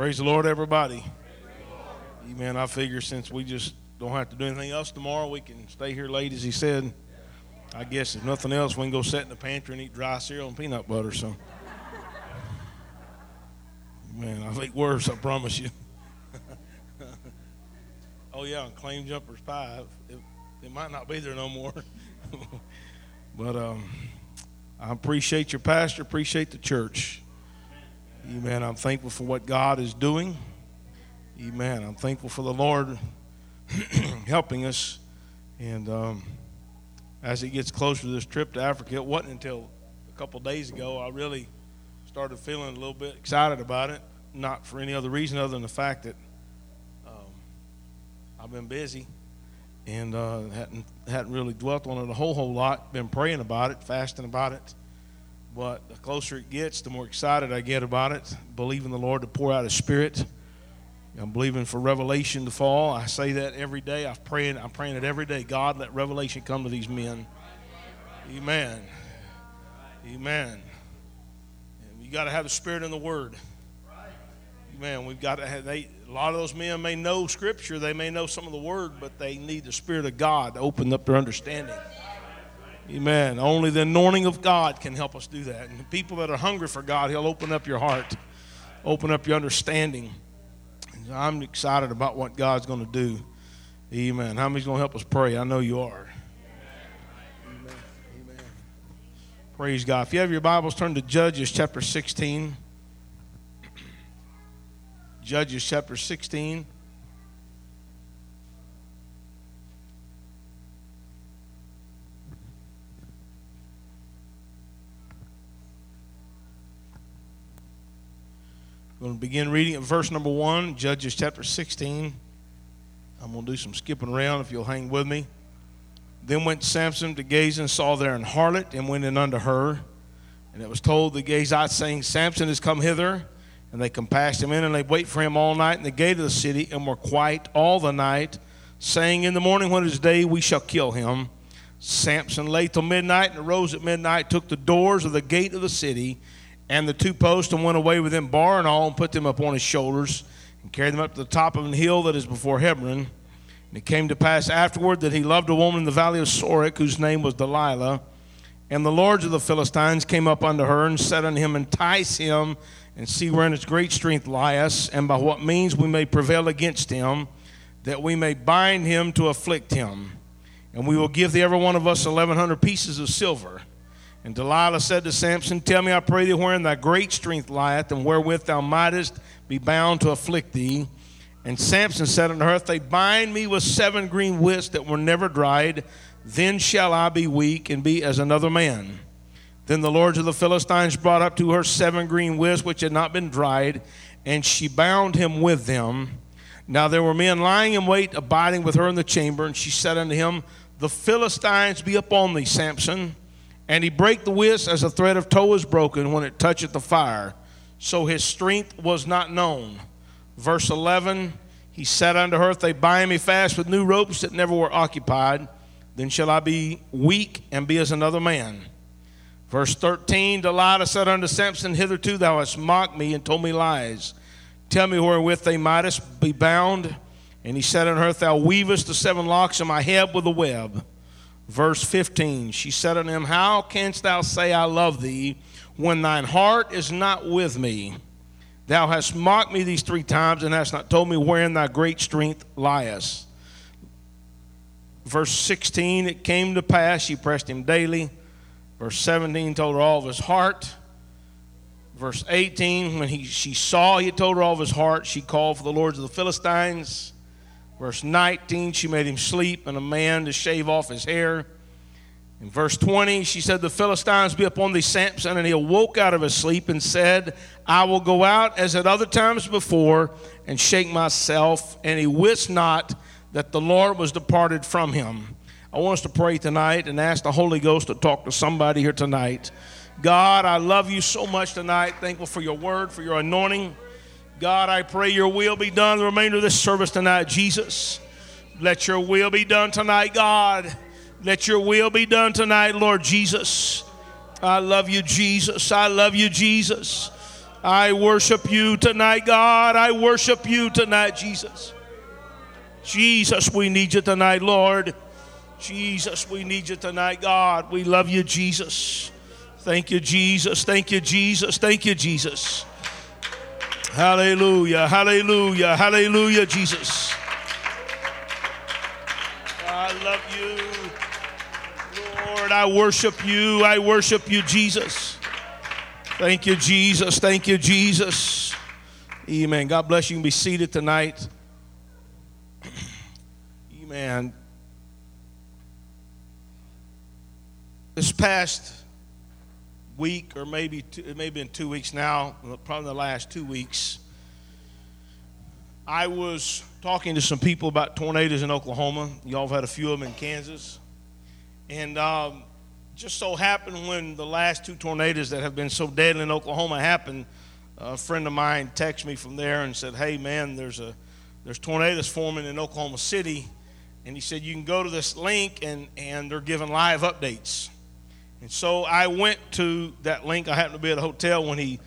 Praise the Lord, everybody. Amen. I figure since we just don't have to do anything else tomorrow, we can stay here late, as he said. I guess if nothing else, we can go sit in the pantry and eat dry cereal and peanut butter. So, man, I think worse. I promise you. oh yeah, and claim jumpers pie. It, it might not be there no more. but um, I appreciate your pastor. Appreciate the church. Amen. I'm thankful for what God is doing. Amen. I'm thankful for the Lord helping us. And um, as it gets closer to this trip to Africa, it wasn't until a couple days ago I really started feeling a little bit excited about it. Not for any other reason other than the fact that um, I've been busy and uh, hadn't hadn't really dwelt on it a whole whole lot. Been praying about it, fasting about it. But the closer it gets, the more excited I get about it. Believing the Lord to pour out His Spirit. I'm believing for revelation to fall. I say that every day. I'm praying. I'm praying it every day. God, let revelation come to these men. Amen. Amen. And you got to have the Spirit and the Word. Amen. We've got to have. They, a lot of those men may know Scripture. They may know some of the Word, but they need the Spirit of God to open up their understanding. Amen. Only the anointing of God can help us do that. And the people that are hungry for God, He'll open up your heart, open up your understanding. And I'm excited about what God's going to do. Amen. How many's going to help us pray? I know you are. Amen. Amen. Praise God. If you have your Bibles, turn to Judges chapter 16. Judges chapter 16. Begin reading at verse number 1, Judges chapter 16. I'm going to do some skipping around if you'll hang with me. Then went Samson to Gaza and saw there an harlot and went in unto her. And it was told the Gazites, saying, Samson is come hither. And they compassed him in, and they wait for him all night in the gate of the city, and were quiet all the night, saying, In the morning when it is day, we shall kill him. Samson lay till midnight, and arose at midnight, took the doors of the gate of the city, and the two posts and went away with them bar and all and put them upon his shoulders and carried them up to the top of an hill that is before Hebron. And it came to pass afterward that he loved a woman in the valley of Sorek whose name was Delilah. And the lords of the Philistines came up unto her and said unto him, Entice him and see wherein his great strength lieth, and by what means we may prevail against him, that we may bind him to afflict him. And we will give thee every one of us eleven hundred pieces of silver. And Delilah said to Samson, Tell me, I pray thee, wherein thy great strength lieth, and wherewith thou mightest be bound to afflict thee. And Samson said unto her, If they bind me with seven green withs that were never dried, then shall I be weak and be as another man. Then the lords of the Philistines brought up to her seven green withs which had not been dried, and she bound him with them. Now there were men lying in wait, abiding with her in the chamber, and she said unto him, The Philistines be upon thee, Samson. And he brake the withs as a thread of tow is broken when it toucheth the fire. So his strength was not known. Verse 11 He said unto her, If they bind me fast with new ropes that never were occupied, then shall I be weak and be as another man. Verse 13 Delilah said unto Samson, Hitherto thou hast mocked me and told me lies. Tell me wherewith they mightest be bound. And he said unto her, Thou weavest the seven locks of my head with a web. Verse 15 She said unto him, How canst thou say, I love thee, when thine heart is not with me? Thou hast mocked me these three times, and hast not told me wherein thy great strength lieth. Verse 16 It came to pass, she pressed him daily. Verse 17 told her all of his heart. Verse 18, when he, she saw he told her all of his heart, she called for the lords of the Philistines. Verse 19, she made him sleep and a man to shave off his hair. In verse 20, she said, The Philistines be upon thee, Samson. And he awoke out of his sleep and said, I will go out as at other times before and shake myself. And he wist not that the Lord was departed from him. I want us to pray tonight and ask the Holy Ghost to talk to somebody here tonight. God, I love you so much tonight. Thankful for your word, for your anointing. God, I pray your will be done the remainder of this service tonight, Jesus. Let your will be done tonight, God. Let your will be done tonight, Lord Jesus. I love you, Jesus. I love you, Jesus. I worship you tonight, God. I worship you tonight, Jesus. Jesus, we need you tonight, Lord. Jesus, we need you tonight, God. We love you, Jesus. Thank you, Jesus. Thank you, Jesus. Thank you, Jesus. Hallelujah. Hallelujah. Hallelujah, Jesus. I love you. Lord, I worship you. I worship you, Jesus. Thank you, Jesus. Thank you, Jesus. Amen. God bless you. You can be seated tonight. Amen. This past week, or maybe two, it may have been two weeks now, probably the last two weeks, I was talking to some people about tornadoes in Oklahoma. Y'all have had a few of them in Kansas. And um, just so happened when the last two tornadoes that have been so deadly in Oklahoma happened, a friend of mine texted me from there and said, "Hey man, there's a there's tornadoes forming in Oklahoma City." And he said, You can go to this link and, and they're giving live updates. And so I went to that link. I happened to be at a hotel when he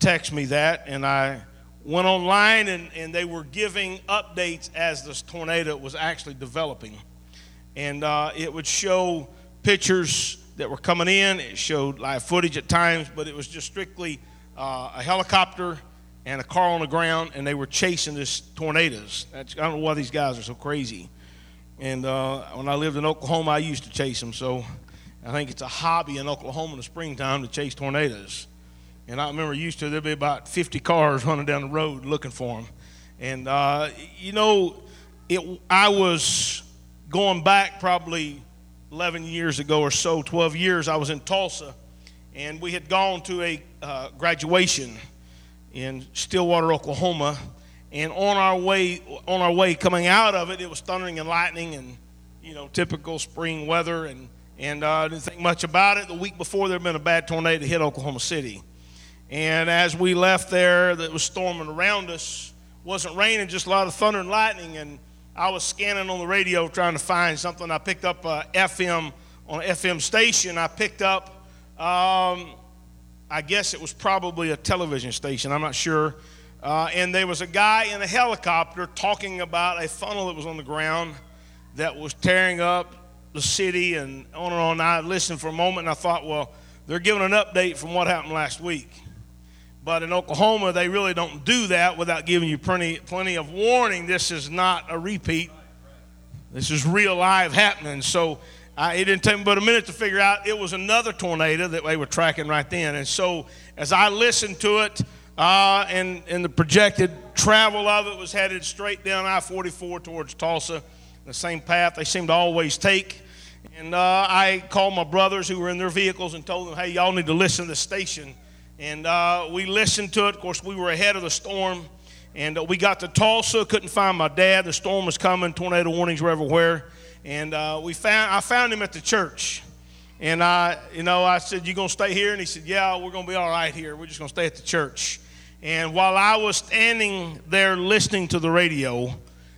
texted me that, and I went online and, and they were giving updates as this tornado was actually developing. And uh, it would show pictures that were coming in, it showed live footage at times, but it was just strictly uh, a helicopter and a car on the ground, and they were chasing this tornadoes. That's, I don't know why these guys are so crazy. And uh, when I lived in Oklahoma, I used to chase them. So I think it's a hobby in Oklahoma in the springtime to chase tornadoes. And I remember used to, there'd be about 50 cars running down the road looking for them. And, uh, you know, it, I was going back probably 11 years ago or so, 12 years, I was in Tulsa. And we had gone to a uh, graduation in Stillwater, Oklahoma. And on our way, on our way coming out of it, it was thundering and lightning and, you know, typical spring weather. And and uh, didn't think much about it. The week before, there had been a bad tornado that hit Oklahoma City. And as we left there, that was storming around us. wasn't raining, just a lot of thunder and lightning. And I was scanning on the radio trying to find something. I picked up a FM on an FM station. I picked up, um, I guess it was probably a television station. I'm not sure. Uh, and there was a guy in a helicopter talking about a funnel that was on the ground that was tearing up the city and on and on. I listened for a moment and I thought, well, they're giving an update from what happened last week. But in Oklahoma, they really don't do that without giving you plenty, plenty of warning. This is not a repeat. This is real live happening. So I, it didn't take me but a minute to figure out it was another tornado that they were tracking right then. And so as I listened to it, uh, and, and the projected travel of it was headed straight down I 44 towards Tulsa, the same path they seem to always take. And uh, I called my brothers who were in their vehicles and told them, hey, y'all need to listen to the station. And uh, we listened to it. Of course, we were ahead of the storm. And uh, we got to Tulsa, couldn't find my dad. The storm was coming, tornado warnings were everywhere. And uh, we found, I found him at the church. And I, you know, I said, You gonna stay here? And he said, Yeah, we're gonna be all right here. We're just gonna stay at the church. And while I was standing there listening to the radio,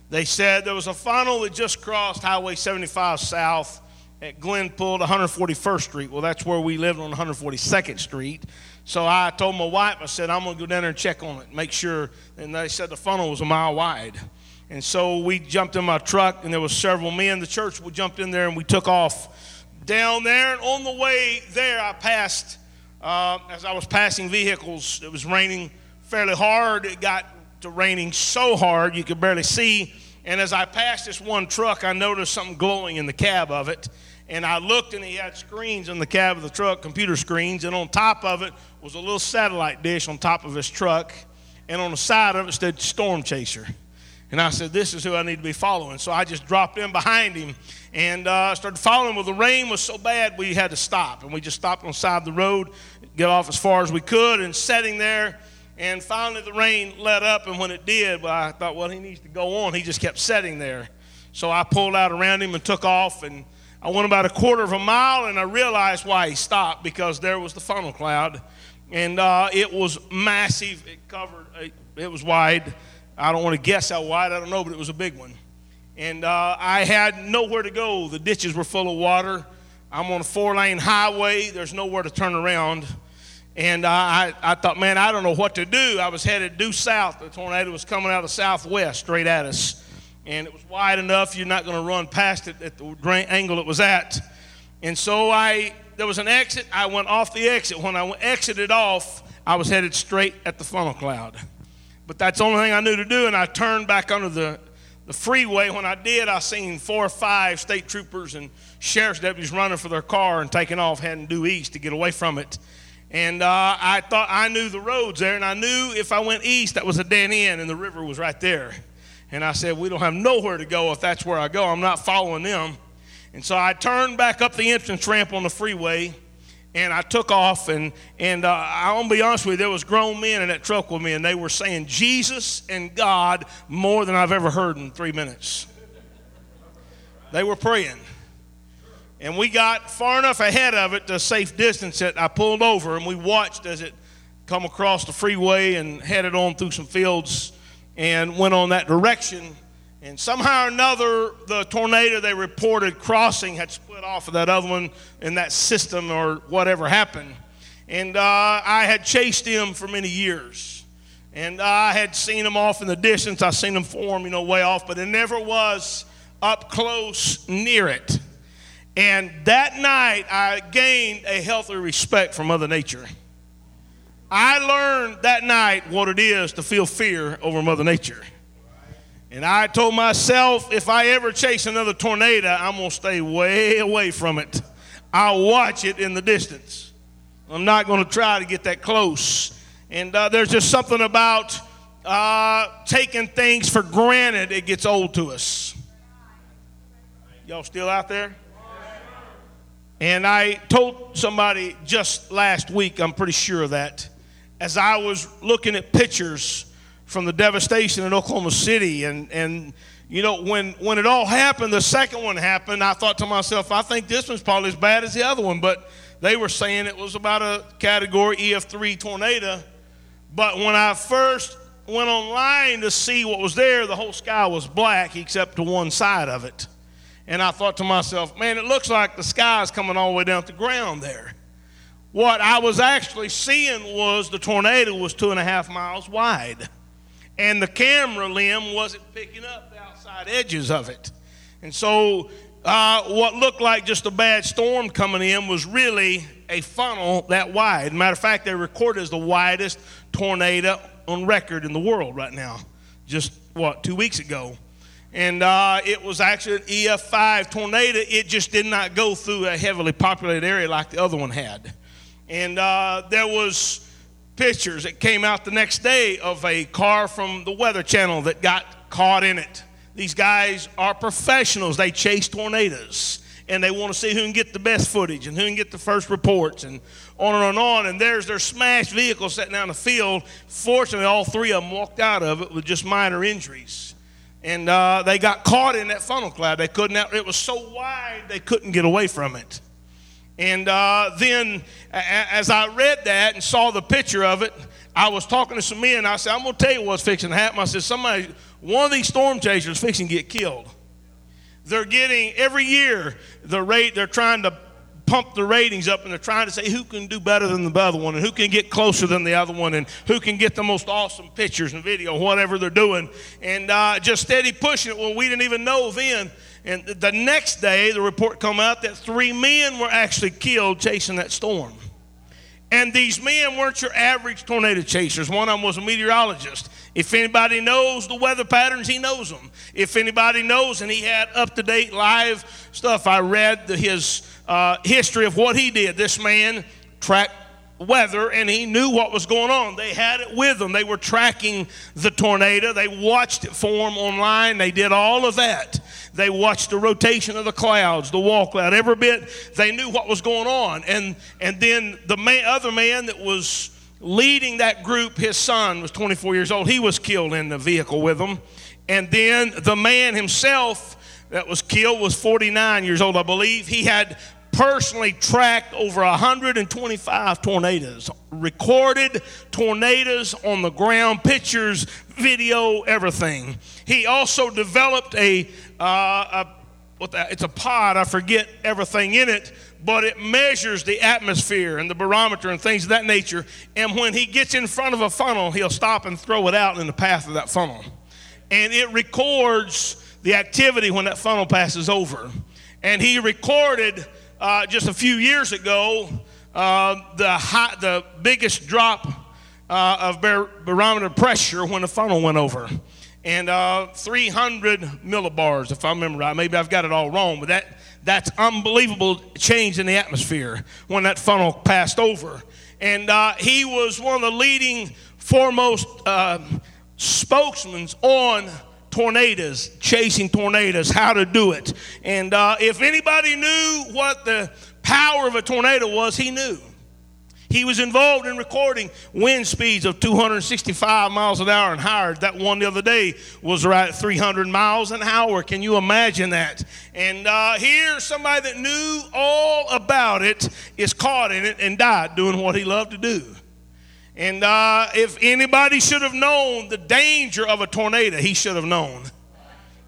they said there was a funnel that just crossed Highway 75 South at Glen Glenpool 141st Street. Well, that's where we lived on 142nd Street. So I told my wife, I said, I'm going to go down there and check on it, make sure. And they said the funnel was a mile wide. And so we jumped in my truck, and there was several men. The church we jumped in there, and we took off down there. And on the way there, I passed, uh, as I was passing vehicles, it was raining fairly hard. It got to raining so hard you could barely see. And as I passed this one truck, I noticed something glowing in the cab of it. And I looked and he had screens in the cab of the truck, computer screens, and on top of it was a little satellite dish on top of his truck. And on the side of it said Storm Chaser. And I said, This is who I need to be following. So I just dropped in behind him and uh, started following him. Well, the rain was so bad we had to stop. And we just stopped on the side of the road, get off as far as we could, and sitting there. And finally, the rain let up. And when it did, well, I thought, Well, he needs to go on. He just kept sitting there. So I pulled out around him and took off. And I went about a quarter of a mile and I realized why he stopped because there was the funnel cloud. And uh, it was massive. It covered, it was wide. I don't want to guess how wide, I don't know, but it was a big one. And uh, I had nowhere to go. The ditches were full of water. I'm on a four lane highway, there's nowhere to turn around. And uh, I, I thought, man, I don't know what to do. I was headed due south. The tornado was coming out of the southwest straight at us. And it was wide enough, you're not going to run past it at the angle it was at. And so I, there was an exit. I went off the exit. When I exited off, I was headed straight at the funnel cloud. But that's the only thing I knew to do. And I turned back under the, the freeway. When I did, I seen four or five state troopers and sheriff's deputies running for their car and taking off, heading due east to get away from it. And uh, I thought I knew the roads there, and I knew if I went east, that was a dead end, and the river was right there. And I said, We don't have nowhere to go if that's where I go. I'm not following them. And so I turned back up the entrance ramp on the freeway, and I took off. And, and uh, I'll be honest with you, there was grown men in that truck with me, and they were saying Jesus and God more than I've ever heard in three minutes. They were praying. And we got far enough ahead of it to safe distance that I pulled over and we watched as it come across the freeway and headed on through some fields and went on that direction. And somehow or another, the tornado they reported crossing had split off of that other one in that system or whatever happened. And uh, I had chased him for many years. And I had seen him off in the distance. I seen him form, you know, way off, but it never was up close near it. And that night, I gained a healthy respect for Mother Nature. I learned that night what it is to feel fear over Mother Nature. And I told myself, if I ever chase another tornado, I'm going to stay way away from it. I'll watch it in the distance. I'm not going to try to get that close. And uh, there's just something about uh, taking things for granted, it gets old to us. Y'all still out there? And I told somebody just last week, I'm pretty sure of that, as I was looking at pictures from the devastation in Oklahoma City. And, and you know, when, when it all happened, the second one happened, I thought to myself, I think this one's probably as bad as the other one. But they were saying it was about a category EF3 tornado. But when I first went online to see what was there, the whole sky was black except to one side of it. And I thought to myself, man, it looks like the sky is coming all the way down to the ground there. What I was actually seeing was the tornado was two and a half miles wide. And the camera limb wasn't picking up the outside edges of it. And so uh, what looked like just a bad storm coming in was really a funnel that wide. Matter of fact, they recorded as the widest tornado on record in the world right now. Just what, two weeks ago and uh, it was actually an EF5 tornado. It just did not go through a heavily populated area like the other one had. And uh, there was pictures that came out the next day of a car from the Weather Channel that got caught in it. These guys are professionals. They chase tornadoes. And they want to see who can get the best footage and who can get the first reports and on and on and on. And there's their smashed vehicle sitting out in the field. Fortunately, all three of them walked out of it with just minor injuries and uh, they got caught in that funnel cloud. They couldn't. It was so wide they couldn't get away from it. And uh, then, as I read that and saw the picture of it, I was talking to some men. I said, "I'm going to tell you what's fixing to happen." I said, "Somebody, one of these storm chasers, fixing to get killed. They're getting every year the rate. They're trying to pump the ratings up and they're trying to say who can do better than the other one and who can get closer than the other one and who can get the most awesome pictures and video, whatever they're doing. And uh, just steady pushing it. Well, we didn't even know then. And the next day, the report come out that three men were actually killed chasing that storm. And these men weren't your average tornado chasers. One of them was a meteorologist. If anybody knows the weather patterns, he knows them. If anybody knows, and he had up to date live stuff, I read his uh, history of what he did. This man tracked weather and he knew what was going on. They had it with them. They were tracking the tornado. They watched it form online. They did all of that. They watched the rotation of the clouds, the wall cloud, every bit. They knew what was going on. And, and then the man, other man that was leading that group, his son was 24 years old. He was killed in the vehicle with them. And then the man himself that was killed was 49 years old, I believe. He had personally tracked over 125 tornadoes, recorded tornadoes on the ground, pictures, video, everything. He also developed a, uh, a the, it's a pod. I forget everything in it, but it measures the atmosphere and the barometer and things of that nature. And when he gets in front of a funnel, he'll stop and throw it out in the path of that funnel, and it records the activity when that funnel passes over. And he recorded uh, just a few years ago uh, the high, the biggest drop uh, of bar- barometer pressure when the funnel went over and uh, 300 millibars, if I remember right. Maybe I've got it all wrong, but that, that's unbelievable change in the atmosphere when that funnel passed over. And uh, he was one of the leading, foremost uh, spokesmen on tornadoes, chasing tornadoes, how to do it. And uh, if anybody knew what the power of a tornado was, he knew. He was involved in recording wind speeds of 265 miles an hour and higher. That one the other day was right at 300 miles an hour. Can you imagine that? And uh, here, somebody that knew all about it is caught in it and died doing what he loved to do. And uh, if anybody should have known the danger of a tornado, he should have known.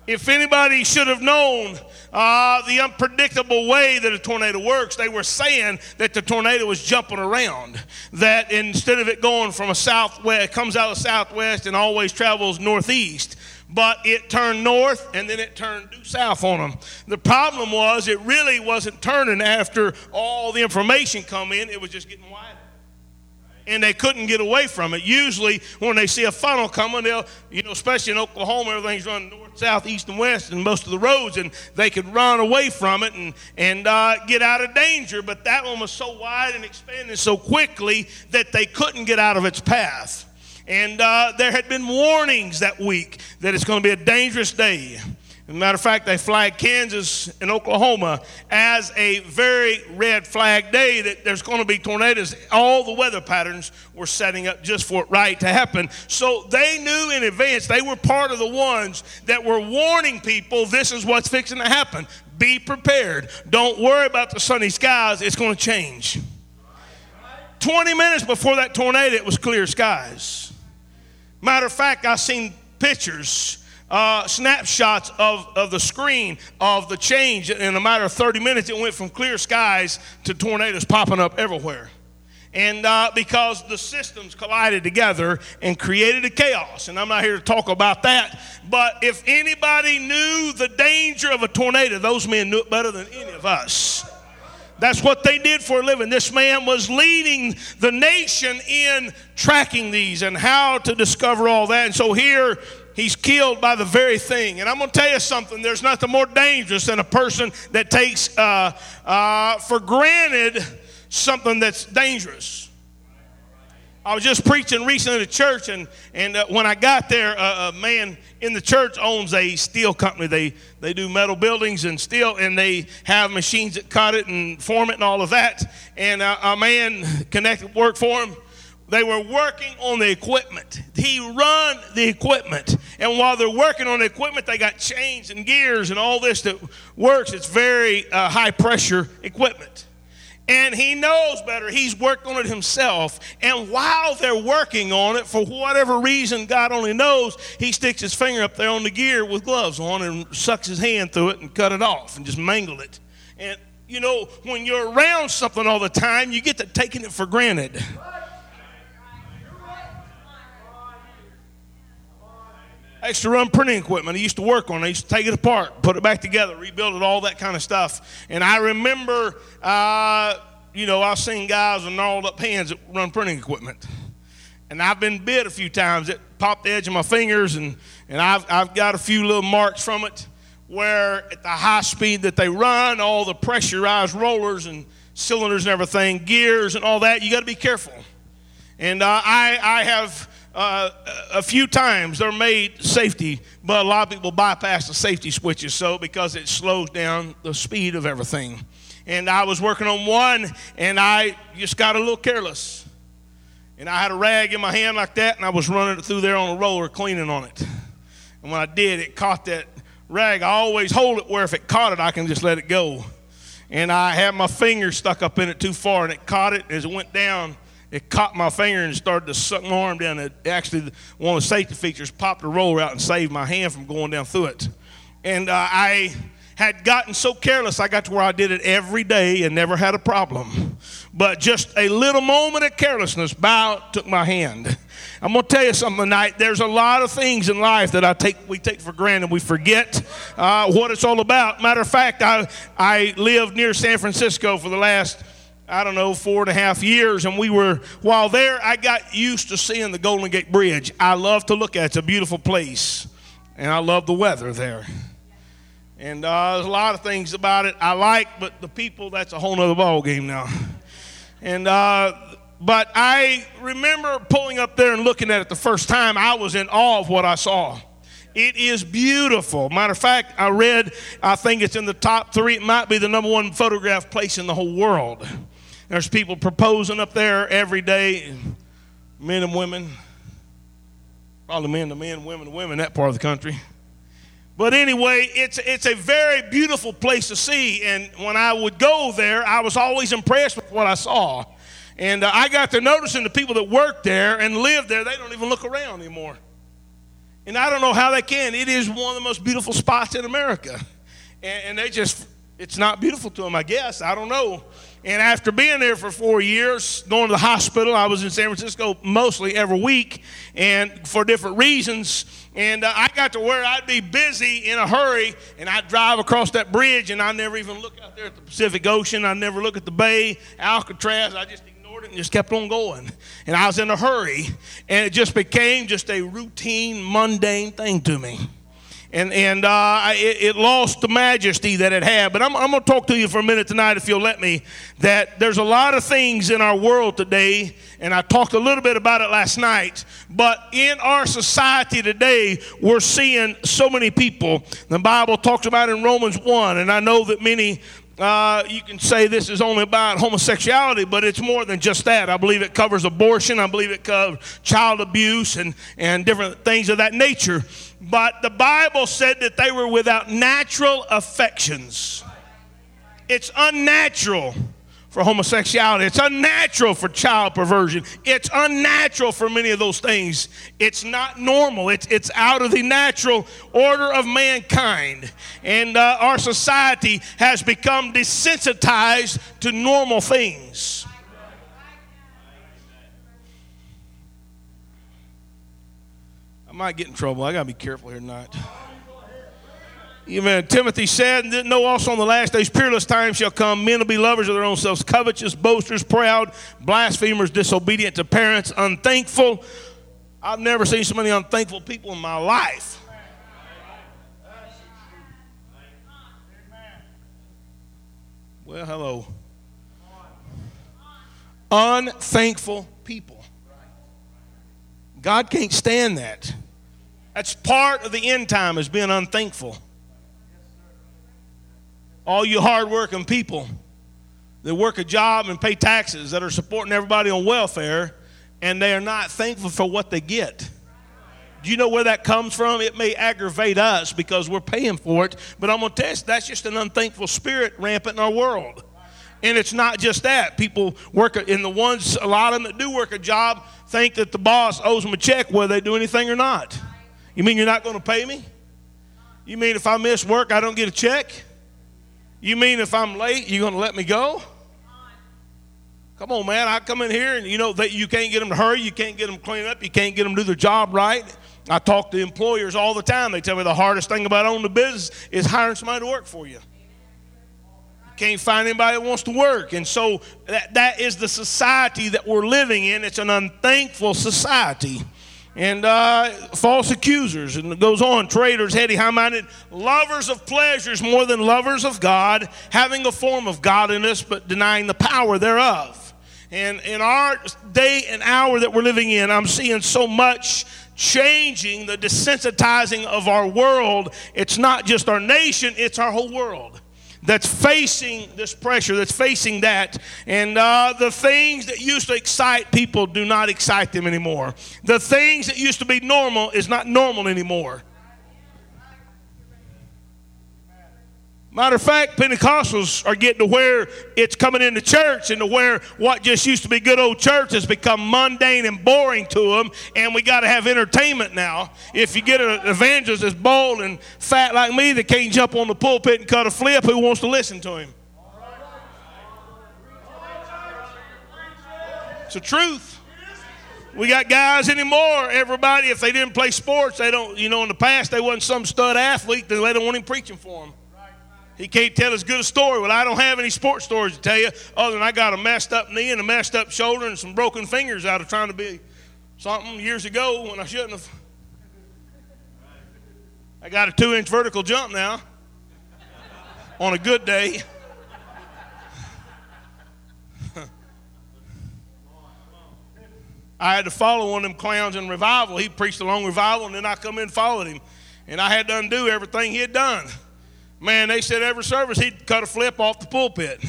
If anybody should have known uh, the unpredictable way that a tornado works, they were saying that the tornado was jumping around. That instead of it going from a southwest, it comes out of southwest and always travels northeast but it turned north and then it turned due south on them. The problem was it really wasn't turning after all the information come in, it was just getting wider and they couldn't get away from it. Usually, when they see a funnel coming, they'll, you know, especially in Oklahoma, everything's running north, south, east, and west, and most of the roads, and they could run away from it and, and uh, get out of danger. But that one was so wide and expanding so quickly that they couldn't get out of its path. And uh, there had been warnings that week that it's going to be a dangerous day. As a matter of fact, they flagged Kansas and Oklahoma as a very red flag day that there's going to be tornadoes. All the weather patterns were setting up just for it right to happen. So they knew in advance, they were part of the ones that were warning people this is what's fixing to happen. Be prepared. Don't worry about the sunny skies, it's going to change. 20 minutes before that tornado, it was clear skies. Matter of fact, I seen pictures uh, snapshots of, of the screen of the change. In a matter of 30 minutes, it went from clear skies to tornadoes popping up everywhere. And uh, because the systems collided together and created a chaos. And I'm not here to talk about that. But if anybody knew the danger of a tornado, those men knew it better than any of us. That's what they did for a living. This man was leading the nation in tracking these and how to discover all that. And so here he's killed by the very thing. And I'm going to tell you something there's nothing more dangerous than a person that takes uh, uh, for granted something that's dangerous. I was just preaching recently at church, and, and uh, when I got there, a man in the church owns a steel company. They, they do metal buildings and steel, and they have machines that cut it and form it and all of that. And uh, a man connected work for him they were working on the equipment. He run the equipment. And while they're working on the equipment, they got chains and gears and all this that works. It's very uh, high pressure equipment. And he knows better. He's worked on it himself. And while they're working on it, for whatever reason, God only knows, he sticks his finger up there on the gear with gloves on and sucks his hand through it and cut it off and just mangled it. And, you know, when you're around something all the time, you get to taking it for granted. I used to run printing equipment. I used to work on it. I used to take it apart, put it back together, rebuild it, all that kind of stuff. And I remember, uh, you know, I've seen guys with gnarled up hands that run printing equipment. And I've been bit a few times. It popped the edge of my fingers, and, and I've, I've got a few little marks from it where at the high speed that they run, all the pressurized rollers and cylinders and everything, gears and all that, you got to be careful. And uh, I, I have uh, a few times they're made safety, but a lot of people bypass the safety switches so because it slows down the speed of everything. And I was working on one and I just got a little careless. And I had a rag in my hand like that and I was running it through there on a roller cleaning on it. And when I did, it caught that rag. I always hold it where if it caught it, I can just let it go. And I had my finger stuck up in it too far and it caught it as it went down it caught my finger and started to suck my arm down. It actually, one of the safety features popped the roller out and saved my hand from going down through it. And uh, I had gotten so careless, I got to where I did it every day and never had a problem. But just a little moment of carelessness, bow took my hand. I'm going to tell you something tonight. There's a lot of things in life that I take, we take for granted. We forget uh, what it's all about. Matter of fact, I, I lived near San Francisco for the last, I don't know, four and a half years. And we were, while there, I got used to seeing the Golden Gate Bridge. I love to look at it. It's a beautiful place. And I love the weather there. And uh, there's a lot of things about it I like, but the people, that's a whole nother ball game now. And uh, but I remember pulling up there and looking at it the first time. I was in awe of what I saw. It is beautiful. Matter of fact, I read, I think it's in the top three. It might be the number one photograph place in the whole world. There's people proposing up there every day, men and women. Probably men to men, women to women, that part of the country. But anyway, it's, it's a very beautiful place to see. And when I would go there, I was always impressed with what I saw. And uh, I got to noticing the people that work there and live there, they don't even look around anymore. And I don't know how they can. It is one of the most beautiful spots in America. And, and they just, it's not beautiful to them, I guess. I don't know. And after being there for four years, going to the hospital, I was in San Francisco mostly every week and for different reasons. And uh, I got to where I'd be busy in a hurry and I'd drive across that bridge and I never even look out there at the Pacific Ocean. I never look at the bay, Alcatraz. I just ignored it and just kept on going. And I was in a hurry, and it just became just a routine, mundane thing to me. And, and uh, it, it, lost the majesty that it had. But I'm, I'm going to talk to you for a minute tonight, if you'll let me, that there's a lot of things in our world today, and I talked a little bit about it last night. But in our society today, we're seeing so many people. The Bible talks about in Romans 1, and I know that many uh, you can say this is only about homosexuality, but it's more than just that. I believe it covers abortion. I believe it covers child abuse and, and different things of that nature. But the Bible said that they were without natural affections. It's unnatural for homosexuality. It's unnatural for child perversion. It's unnatural for many of those things. It's not normal. It's, it's out of the natural order of mankind. And uh, our society has become desensitized to normal things. I might get in trouble. I got to be careful here tonight. Even Timothy said, and know also on the last days peerless times shall come. Men will be lovers of their own selves, covetous, boasters, proud, blasphemers, disobedient to parents, unthankful. I've never seen so many unthankful people in my life. Well, hello. Unthankful people. God can't stand that. That's part of the end time is being unthankful all you hardworking people that work a job and pay taxes that are supporting everybody on welfare and they are not thankful for what they get. Do you know where that comes from? It may aggravate us because we're paying for it, but I'm going to you, that's just an unthankful spirit rampant in our world. And it's not just that. People work, in the ones, a lot of them that do work a job think that the boss owes them a check whether they do anything or not. You mean you're not going to pay me? You mean if I miss work, I don't get a check? You mean if I'm late, you're going to let me go? Come on, man. I come in here and you know that you can't get them to hurry, you can't get them clean up, you can't get them to do their job right. I talk to employers all the time. They tell me the hardest thing about owning a business is hiring somebody to work for you. You can't find anybody that wants to work. And so that, that is the society that we're living in. It's an unthankful society and uh, false accusers. And it goes on traitors, heady, high minded, lovers of pleasures more than lovers of God, having a form of godliness but denying the power thereof. And in our day and hour that we're living in, I'm seeing so much changing, the desensitizing of our world. It's not just our nation, it's our whole world that's facing this pressure, that's facing that. And uh, the things that used to excite people do not excite them anymore. The things that used to be normal is not normal anymore. Matter of fact, Pentecostals are getting to where it's coming into church and to where what just used to be good old church has become mundane and boring to them, and we got to have entertainment now. If you get an evangelist that's bald and fat like me that can't jump on the pulpit and cut a flip, who wants to listen to him? It's the truth. We got guys anymore. Everybody, if they didn't play sports, they don't. You know, in the past they wasn't some stud athlete. Then they don't want him preaching for them. He can't tell as good a story. Well, I don't have any sports stories to tell you other than I got a messed up knee and a messed up shoulder and some broken fingers out of trying to be something years ago when I shouldn't have. I got a two inch vertical jump now on a good day. I had to follow one of them clowns in revival. He preached a long revival, and then I come in and followed him. And I had to undo everything he had done. Man, they said every service he'd cut a flip off the pulpit.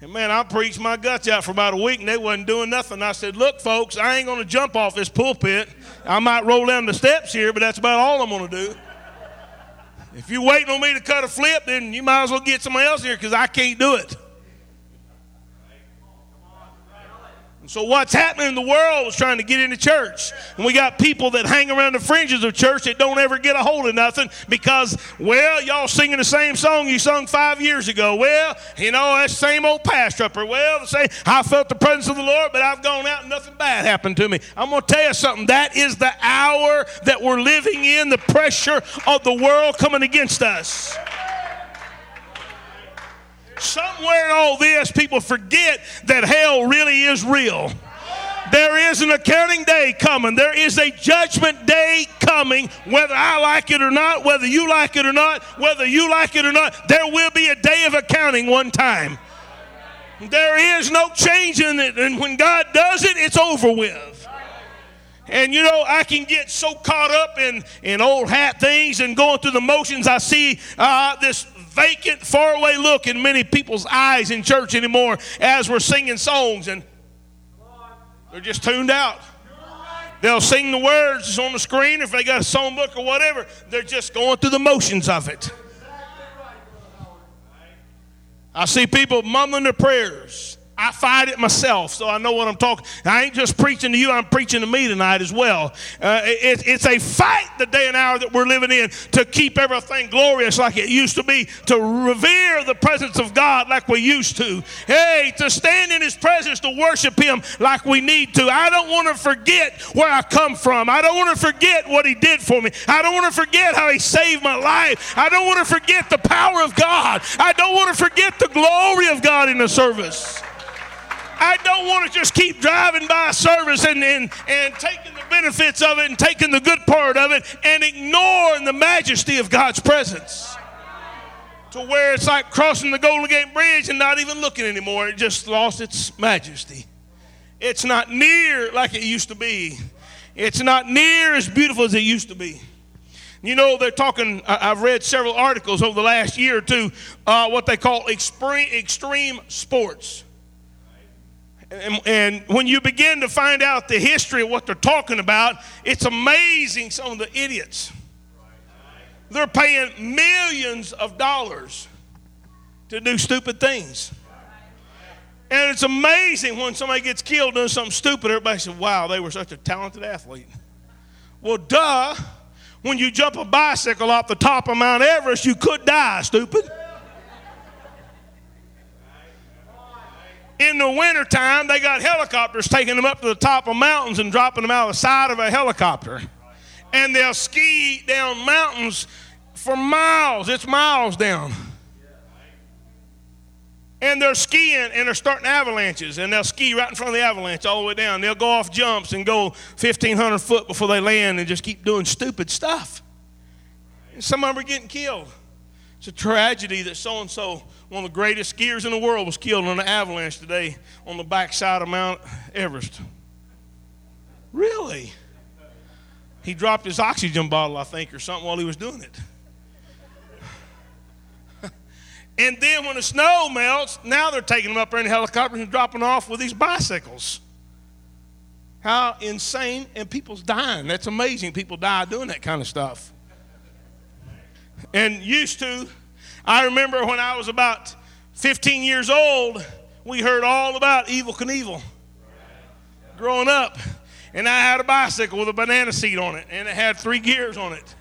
And man, I preached my guts out for about a week and they wasn't doing nothing. I said, Look, folks, I ain't going to jump off this pulpit. I might roll down the steps here, but that's about all I'm going to do. If you're waiting on me to cut a flip, then you might as well get somebody else here because I can't do it. And so what's happening in the world is trying to get into church. And we got people that hang around the fringes of church that don't ever get a hold of nothing because, well, y'all singing the same song you sung five years ago. Well, you know, that same old pastor up. Well, the same, I felt the presence of the Lord, but I've gone out and nothing bad happened to me. I'm going to tell you something. That is the hour that we're living in, the pressure of the world coming against us. Somewhere in all this, people forget that hell really is real. There is an accounting day coming. There is a judgment day coming, whether I like it or not, whether you like it or not, whether you like it or not. There will be a day of accounting one time. There is no change in it. And when God does it, it's over with. And you know, I can get so caught up in, in old hat things and going through the motions. I see uh, this vacant, faraway look in many people's eyes in church anymore as we're singing songs, and they're just tuned out. They'll sing the words on the screen if they got a songbook or whatever. They're just going through the motions of it. I see people mumbling their prayers. I fight it myself, so I know what I'm talking. I ain't just preaching to you; I'm preaching to me tonight as well. Uh, it, it's a fight, the day and hour that we're living in, to keep everything glorious like it used to be, to revere the presence of God like we used to. Hey, to stand in His presence, to worship Him like we need to. I don't want to forget where I come from. I don't want to forget what He did for me. I don't want to forget how He saved my life. I don't want to forget the power of God. I don't want to forget the glory of God in the service. I don't want to just keep driving by service and, and, and taking the benefits of it and taking the good part of it and ignoring the majesty of God's presence. To where it's like crossing the Golden Gate Bridge and not even looking anymore. It just lost its majesty. It's not near like it used to be. It's not near as beautiful as it used to be. You know, they're talking, I've read several articles over the last year or two, uh, what they call extreme, extreme sports. And, and, when you begin to find out the history of what they're talking about, it's amazing some of the idiots. They're paying millions of dollars to do stupid things. And it's amazing when somebody gets killed doing something stupid, everybody says, wow, they were such a talented athlete. Well, duh. When you jump a bicycle off the top of Mount Everest, you could die, stupid. In the wintertime, they got helicopters taking them up to the top of mountains and dropping them out of the side of a helicopter. And they'll ski down mountains for miles. It's miles down. And they're skiing and they're starting avalanches. And they'll ski right in front of the avalanche all the way down. They'll go off jumps and go 1,500 foot before they land and just keep doing stupid stuff. And some of them are getting killed. It's a tragedy that so and so one of the greatest skiers in the world was killed in an avalanche today on the backside of Mount Everest. Really? He dropped his oxygen bottle, I think, or something while he was doing it. and then when the snow melts, now they're taking them up there in helicopters and dropping off with these bicycles. How insane, and people's dying. That's amazing. People die doing that kind of stuff. And used to, I remember when I was about 15 years old, we heard all about Evel Knievel growing up. And I had a bicycle with a banana seat on it, and it had three gears on it.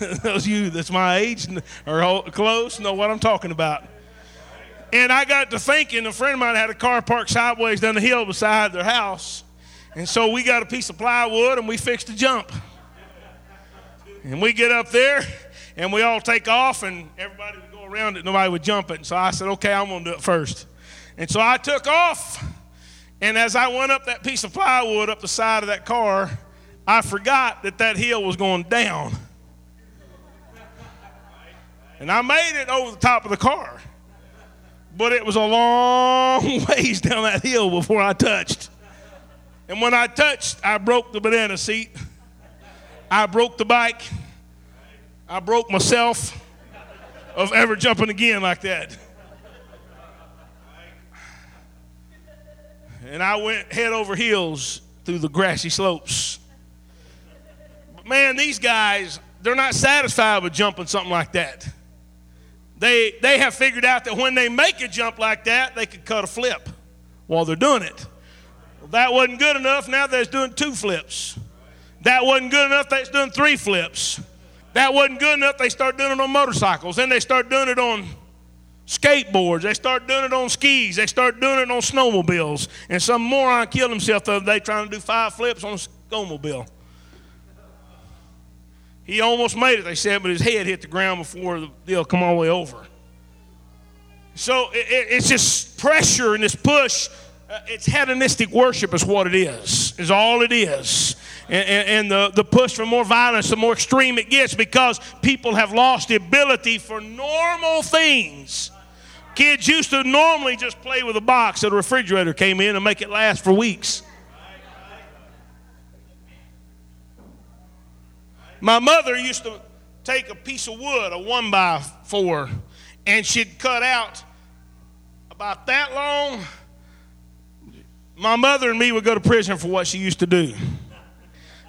Those you that's my age or close know what I'm talking about. And I got to thinking, a friend of mine had a car parked sideways down the hill beside their house. And so we got a piece of plywood and we fixed a jump. And we get up there and we all take off and everybody would go around it, nobody would jump it. And so I said, okay, I'm going to do it first. And so I took off. And as I went up that piece of plywood up the side of that car, I forgot that that hill was going down. And I made it over the top of the car. But it was a long ways down that hill before I touched. And when I touched, I broke the banana seat. I broke the bike. I broke myself of ever jumping again like that. And I went head over heels through the grassy slopes. But man, these guys, they're not satisfied with jumping something like that. They, they have figured out that when they make a jump like that, they can cut a flip while they're doing it. Well, that wasn't good enough. Now they're doing two flips. That wasn't good enough. They're doing three flips. That wasn't good enough. They start doing it on motorcycles. Then they start doing it on skateboards. They start doing it on skis. They start doing it on snowmobiles. And some moron killed himself the other day trying to do five flips on a snowmobile. He almost made it, they said, but his head hit the ground before the deal come all the way over. So it, it, it's just pressure and this push. Uh, it's hedonistic worship, is what it is, is all it is. And, and, and, the, the push for more violence, the more extreme it gets because people have lost the ability for normal things. Kids used to normally just play with a box that a refrigerator came in and make it last for weeks. My mother used to take a piece of wood, a one by four, and she'd cut out about that long. My mother and me would go to prison for what she used to do.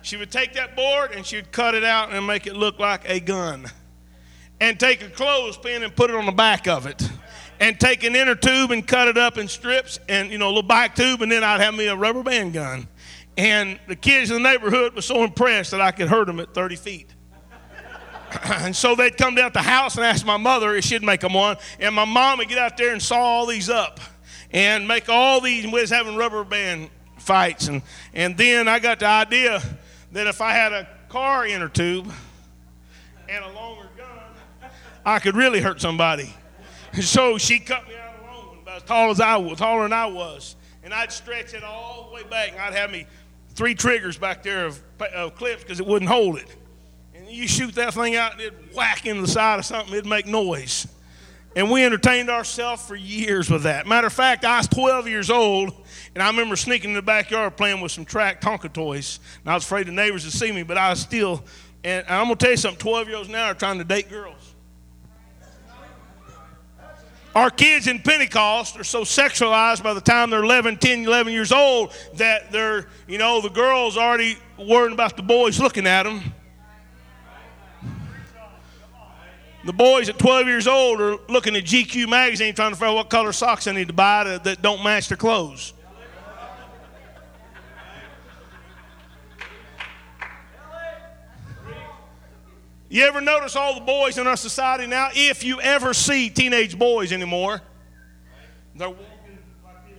She would take that board and she'd cut it out and make it look like a gun. And take a clothespin and put it on the back of it. And take an inner tube and cut it up in strips and, you know, a little back tube, and then I'd have me a rubber band gun. And the kids in the neighborhood were so impressed that I could hurt them at 30 feet. and so they'd come down to the house and ask my mother if she'd make them one. And my mom would get out there and saw all these up and make all these. We was having rubber band fights. And, and then I got the idea that if I had a car inner tube and a longer gun, I could really hurt somebody. And so she cut me out a long one, about as tall as I was, taller than I was. And I'd stretch it all the way back, and I'd have me three triggers back there of, of clips because it wouldn't hold it. And you shoot that thing out, and it'd whack into the side of something, it'd make noise. And we entertained ourselves for years with that. Matter of fact, I was 12 years old, and I remember sneaking in the backyard playing with some track Tonka toys. And I was afraid the neighbors would see me, but I was still, and I'm going to tell you something 12 year olds now are trying to date girls. Our kids in Pentecost are so sexualized by the time they're 11, 10, 11 years old that they're, you know, the girls already worrying about the boys looking at them. The boys at 12 years old are looking at GQ magazine trying to figure out what color socks they need to buy to, that don't match their clothes. You ever notice all the boys in our society now? If you ever see teenage boys anymore, they're walking like this.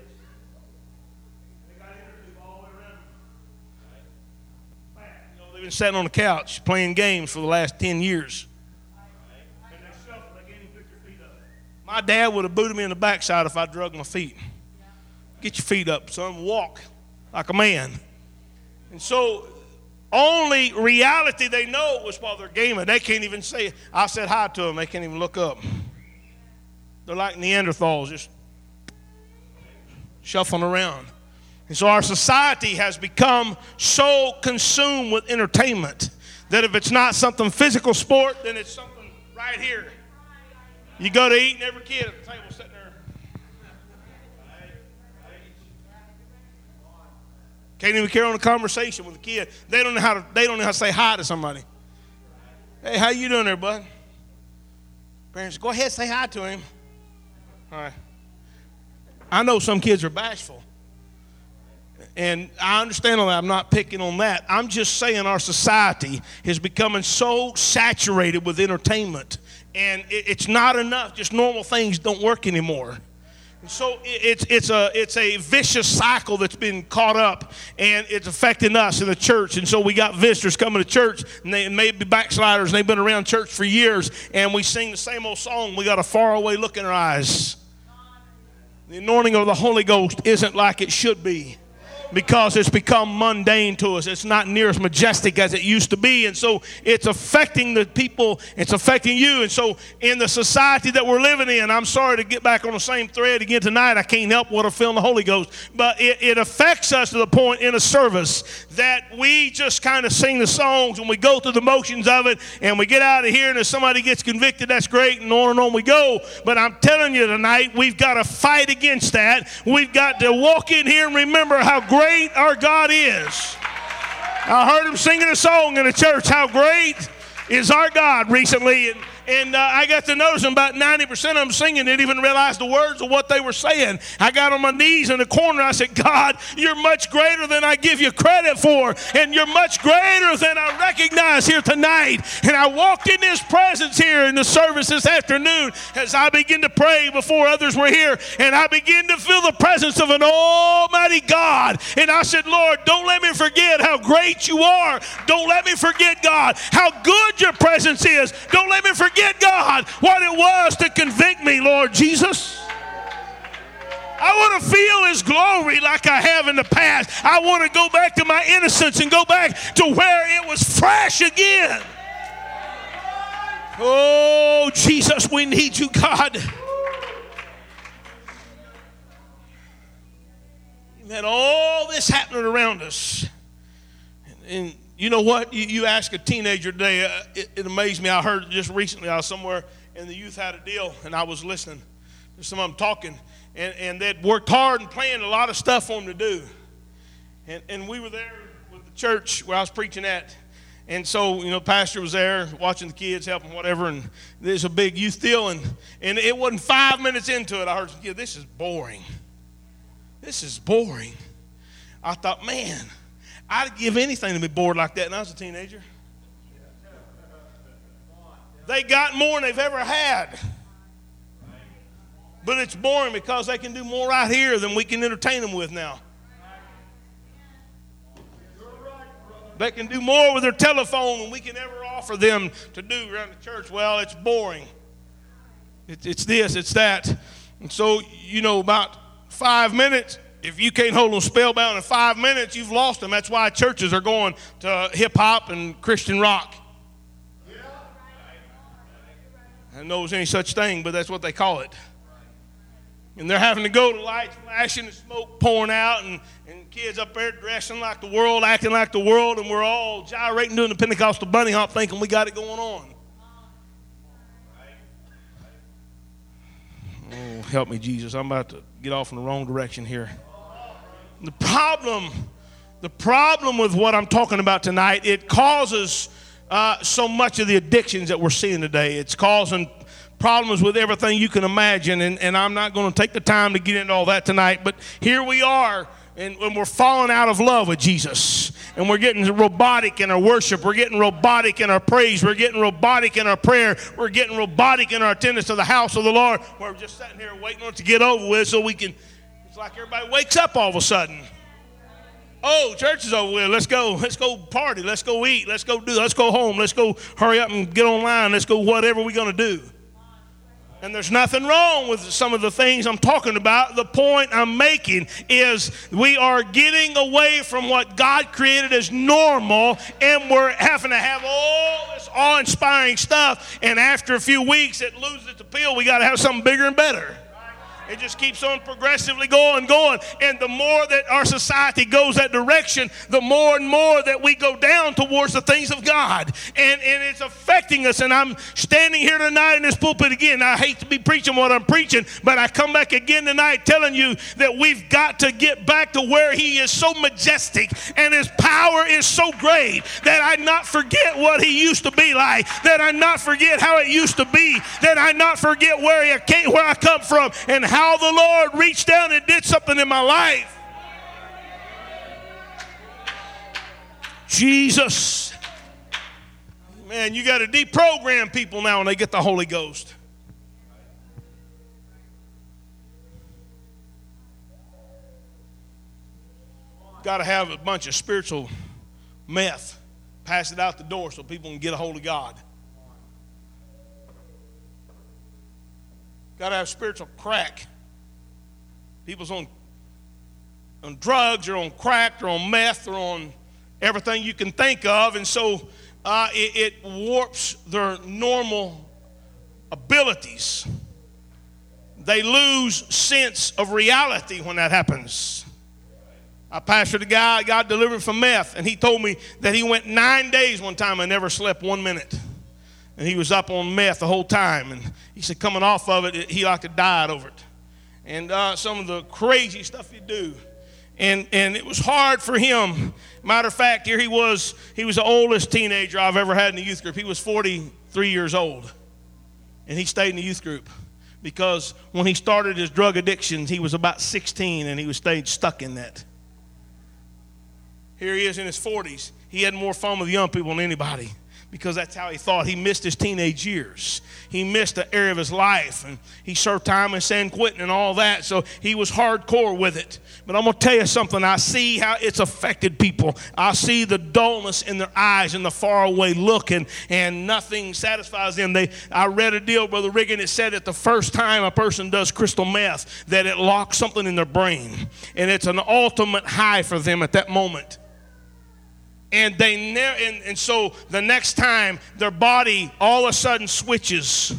They got all the way around. You know, they've been sitting on the couch playing games for the last 10 years. And they shuffle, they can't even pick their feet up. My dad would have booted me in the backside if I drug my feet. Get your feet up, son. Walk like a man. And so only reality they know was while they're gaming. They can't even say, I said hi to them. They can't even look up. They're like Neanderthals, just shuffling around. And so our society has become so consumed with entertainment that if it's not something physical sport, then it's something right here. You go to eat, and every kid at the table sitting there Can't even carry on a conversation with a kid. They don't know how to, they don't know how to say hi to somebody. Hey, how you doing there, bud? Parents, go ahead, say hi to him. All right. I know some kids are bashful. And I understand all that. I'm not picking on that. I'm just saying our society is becoming so saturated with entertainment. And it's not enough. Just normal things don't work anymore. And So it's, it's, a, it's a vicious cycle that's been caught up and it's affecting us in the church. And so we got visitors coming to church and they may be backsliders and they've been around church for years and we sing the same old song. We got a faraway look in our eyes. The anointing of the Holy Ghost isn't like it should be because it's become mundane to us. It's not near as majestic as it used to be. And so it's affecting the people, it's affecting you. And so in the society that we're living in, I'm sorry to get back on the same thread again tonight. I can't help what I feel in the Holy Ghost. But it, it affects us to the point in a service that we just kind of sing the songs and we go through the motions of it and we get out of here and if somebody gets convicted, that's great, and on and on we go. But I'm telling you tonight, we've got to fight against that. We've got to walk in here and remember how great great our God is. I heard him singing a song in the church, How Great is Our God, recently. And uh, I got to notice about 90% of them singing didn't even realize the words of what they were saying. I got on my knees in the corner. I said, God, you're much greater than I give you credit for, and you're much greater than I recognize here tonight. And I walked in His presence here in the service this afternoon as I began to pray before others were here, and I began to feel the presence of an Almighty God. And I said, Lord, don't let me forget how great you are. Don't let me forget, God, how good your presence is. Don't let me forget forget, God, what it was to convict me, Lord Jesus. I want to feel His glory like I have in the past. I want to go back to my innocence and go back to where it was fresh again. Oh, Jesus, we need you, God. Had all this happening around us. And, you know what? You, you ask a teenager today, uh, it, it, amazed me. I heard just recently, I was somewhere and the youth had a deal, and I was listening to some of them talking, and, and they'd worked hard and planned a lot of stuff for them to do. And, and we were there with the church where I was preaching at. And so, you know, pastor was there watching the kids, helping whatever, and there's a big youth deal. And, and it wasn't five minutes into it, I heard, yeah, this is boring. This is boring. I thought, man, I'd give anything to be bored like that when I was a teenager. They got more than they've ever had. But it's boring because they can do more right here than we can entertain them with now. They can do more with their telephone than we can ever offer them to do around the church. Well, it's boring. it's this, it's that. And so, you know, about five minutes, if you can't hold them spellbound in five minutes, you've lost them. That's why churches are going to hip hop and Christian rock. I know there's any such thing, but that's what they call it. And they're having to go to lights flashing and smoke pouring out, and, and kids up there dressing like the world, acting like the world, and we're all gyrating doing the Pentecostal bunny hop thinking we got it going on. Oh, help me, Jesus. I'm about to get off in the wrong direction here. The problem, the problem with what I'm talking about tonight, it causes uh, so much of the addictions that we're seeing today. It's causing problems with everything you can imagine, and, and I'm not going to take the time to get into all that tonight, but here we are. And, and we're falling out of love with Jesus. And we're getting robotic in our worship. We're getting robotic in our praise. We're getting robotic in our prayer. We're getting robotic in our attendance to the house of the Lord. We're just sitting here waiting on it to get over with so we can it's like everybody wakes up all of a sudden. Oh, church is over with. Let's go. Let's go party. Let's go eat. Let's go do. Let's go home. Let's go hurry up and get online. Let's go whatever we're going to do. And there's nothing wrong with some of the things I'm talking about. The point I'm making is we are getting away from what God created as normal, and we're having to have all this awe inspiring stuff. And after a few weeks, it loses its appeal. We got to have something bigger and better. It just keeps on progressively going, going. And the more that our society goes that direction, the more and more that we go down towards the things of God. And, and it's affecting us. And I'm standing here tonight in this pulpit again. I hate to be preaching what I'm preaching, but I come back again tonight telling you that we've got to get back to where He is so majestic and His power is so great that I not forget what He used to be like, that I not forget how it used to be, that I not forget where, he came, where I come from and how the Lord reached down and did something in my life. Jesus. Man, you got to deprogram people now when they get the Holy Ghost. Got to have a bunch of spiritual meth, pass it out the door so people can get a hold of God. Got to have spiritual crack. People's on, on drugs, or on crack, or on meth, or on everything you can think of. And so uh, it, it warps their normal abilities. They lose sense of reality when that happens. I pastored a guy, got delivered from meth, and he told me that he went nine days one time and never slept one minute and he was up on meth the whole time. And he said, coming off of it, he like to died over it. And uh, some of the crazy stuff he'd do. And, and it was hard for him. Matter of fact, here he was, he was the oldest teenager I've ever had in the youth group. He was 43 years old. And he stayed in the youth group because when he started his drug addictions, he was about 16 and he was stayed stuck in that. Here he is in his 40s. He had more fun with young people than anybody because that's how he thought. He missed his teenage years. He missed the area of his life, and he served time in San Quentin and all that. So he was hardcore with it. But I'm to tell you something. I see how it's affected people. I see the dullness in their eyes and the faraway look, and, and nothing satisfies them. They, I read a deal, Brother Riggin, it said that the first time a person does crystal meth, that it locks something in their brain, and it's an ultimate high for them at that moment and they and, and so the next time their body all of a sudden switches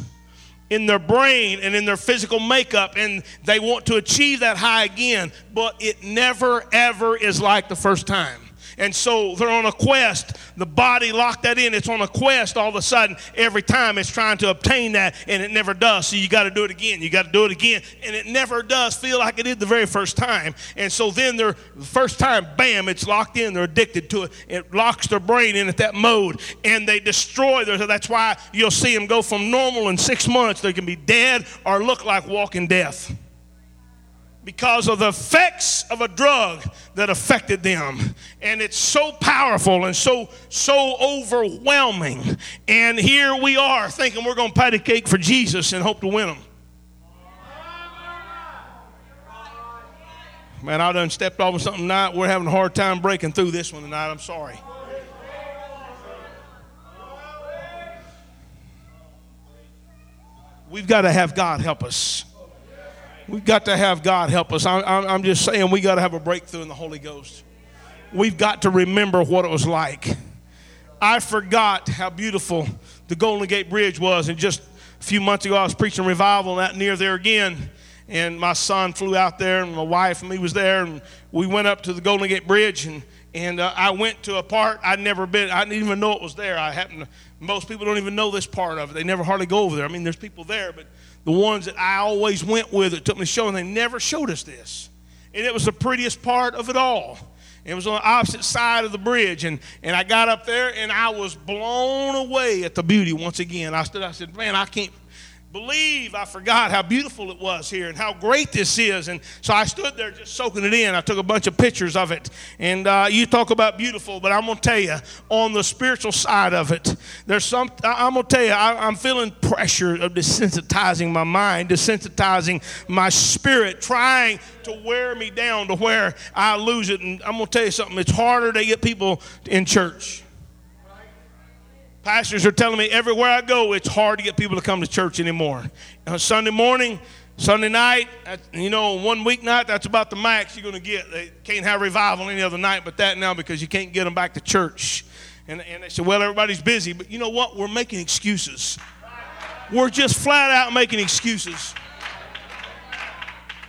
in their brain and in their physical makeup and they want to achieve that high again but it never ever is like the first time and so they're on a quest. The body locked that in. It's on a quest all of a sudden. Every time it's trying to obtain that, and it never does. So you got to do it again. You got to do it again. And it never does feel like it did the very first time. And so then they're, the first time, bam, it's locked in. They're addicted to it. It locks their brain in at that mode. And they destroy their, that's why you'll see them go from normal in six months. They can be dead or look like walking death because of the effects of a drug that affected them. And it's so powerful and so so overwhelming. And here we are thinking we're going to patty cake for jesus and hope to win them. Man i done stepped off of something tonight. We're having a hard time breaking through this one tonight. I'm sorry. We've got to have god help us We've got to have God help us. I'm, I'm just saying we got to have a breakthrough in the Holy Ghost. We've got to remember what it was like. I forgot how beautiful the Golden Gate Bridge was. And just a few months ago, I was preaching revival out near there again. And my son flew out there, and my wife and me was there. And we went up to the Golden Gate Bridge. And, and uh, I went to a part I'd never been, I didn't even know it was there. I happened to, most people don't even know this part of it. They never hardly go over there. I mean, there's people there, but the ones that I always went with that took me to show, and they never showed us this. And it was the prettiest part of it all. It was on the opposite side of the bridge. And, and I got up there and I was blown away at the beauty once again. I stood, I said, Man, I can't believe I forgot how beautiful it was here and how great this is. And so I stood there just soaking it in. I took a bunch of pictures of it. And uh, you talk about beautiful, but I'm going to tell you, on the spiritual side of it, there's some, I'm going to tell you, I, I'm feeling pressure of desensitizing my mind, desensitizing my spirit, trying to wear me down to where I lose it. And I'm going to tell you something, it's harder to get people in church. Pastors are telling me everywhere I go, it's hard to get people to come to church anymore. On Sunday morning, Sunday night, you know, one week night, that's about the max you're going to get. They can't have revival any other night but that now because you can't get them back to church. And, and they said, well, everybody's busy. But you know what? We're making excuses. We're just flat out making excuses.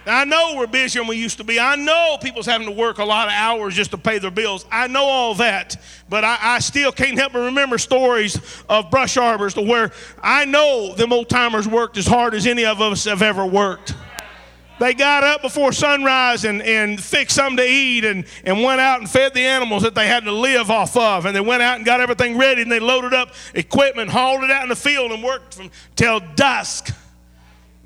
I know we're busier than we used to be. I know people's having to work a lot of hours just to pay their bills. I know all that. But I, I still can't help but remember stories of brush arbors to where I know them old timers worked as hard as any of us have ever worked. They got up before sunrise and, and fixed something to eat and, and went out and fed the animals that they had to live off of. And they went out and got everything ready and they loaded up equipment, hauled it out in the field, and worked from till dusk